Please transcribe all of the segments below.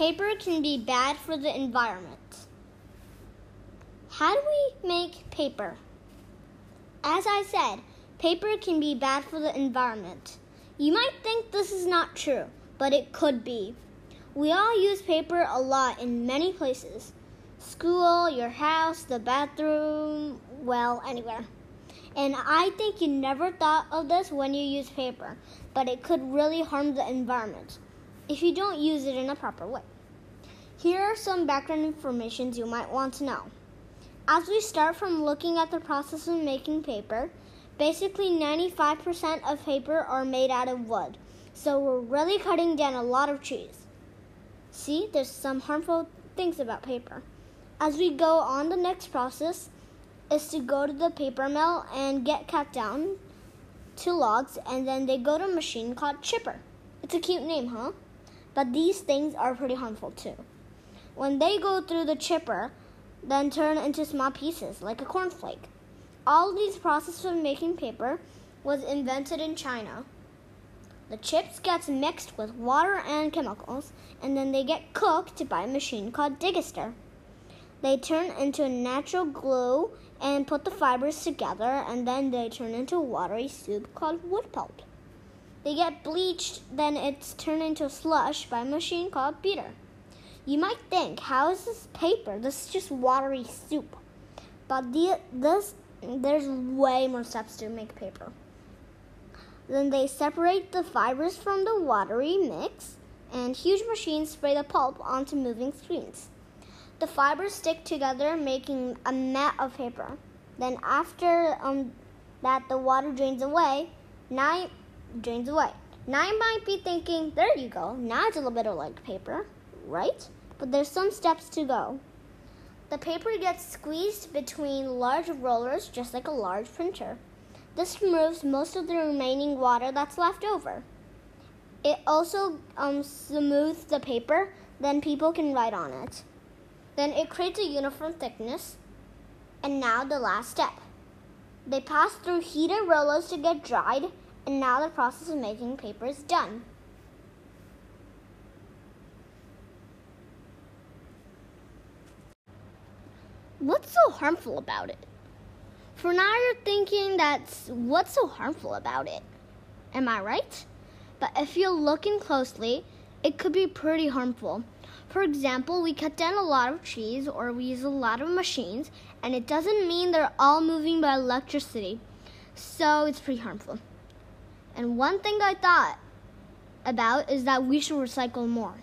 paper can be bad for the environment. How do we make paper? As I said, paper can be bad for the environment. You might think this is not true, but it could be. We all use paper a lot in many places school, your house, the bathroom, well, anywhere. And I think you never thought of this when you use paper, but it could really harm the environment if you don't use it in a proper way. Here are some background information you might want to know. As we start from looking at the process of making paper, basically 95% of paper are made out of wood, so we're really cutting down a lot of trees. See, there's some harmful things about paper. As we go on, the next process is to go to the paper mill and get cut down to logs, and then they go to a machine called chipper. It's a cute name, huh? But these things are pretty harmful too. When they go through the chipper, then turn into small pieces like a cornflake. All these processes of making paper was invented in China. The chips gets mixed with water and chemicals, and then they get cooked by a machine called digester. They turn into a natural glue and put the fibers together, and then they turn into a watery soup called wood pulp. They get bleached, then it's turned into slush by a machine called beater. You might think, how is this paper? This is just watery soup. But the, this, there's way more steps to make paper. Then they separate the fibers from the watery mix, and huge machines spray the pulp onto moving screens. The fibers stick together, making a mat of paper. Then, after um, that, the water drains away. Now, drains away. Now you might be thinking, there you go. Now it's a little bit of like paper, right? But there's some steps to go. The paper gets squeezed between large rollers, just like a large printer. This removes most of the remaining water that's left over. It also um, smooths the paper, then people can write on it. Then it creates a uniform thickness. And now the last step. They pass through heated rollers to get dried, and now the process of making paper is done. What's so harmful about it? For now, you're thinking that's what's so harmful about it. Am I right? But if you're looking closely, it could be pretty harmful. For example, we cut down a lot of trees or we use a lot of machines, and it doesn't mean they're all moving by electricity. So it's pretty harmful. And one thing I thought about is that we should recycle more.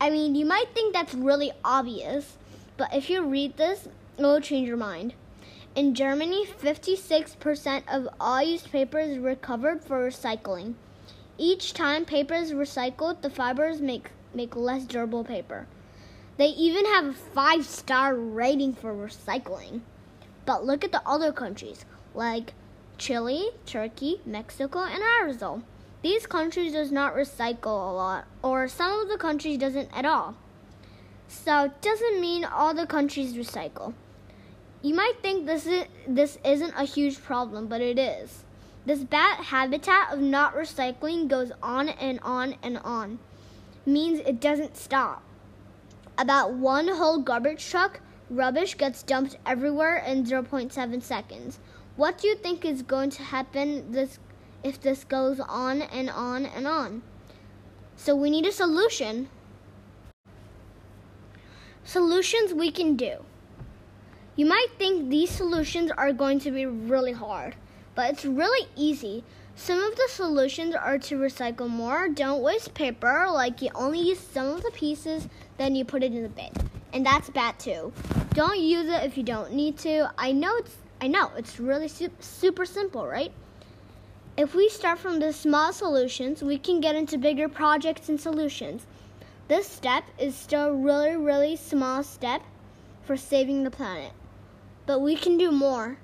I mean, you might think that's really obvious, but if you read this, it will change your mind. In Germany, 56% of all used paper is recovered for recycling. Each time paper is recycled, the fibers make, make less durable paper. They even have a five star rating for recycling. But look at the other countries, like Chile, Turkey, Mexico, and Arizona. These countries does not recycle a lot, or some of the countries doesn't at all. So it doesn't mean all the countries recycle. You might think this is this isn't a huge problem, but it is. This bad habitat of not recycling goes on and on and on. Means it doesn't stop. About one whole garbage truck, rubbish gets dumped everywhere in 0.7 seconds. What do you think is going to happen this if this goes on and on and on? So we need a solution. Solutions we can do. You might think these solutions are going to be really hard, but it's really easy. Some of the solutions are to recycle more, don't waste paper, like you only use some of the pieces, then you put it in the bin. And that's bad too. Don't use it if you don't need to. I know it's I know it's really super simple, right? If we start from the small solutions, we can get into bigger projects and solutions. This step is still a really really small step for saving the planet but we can do more.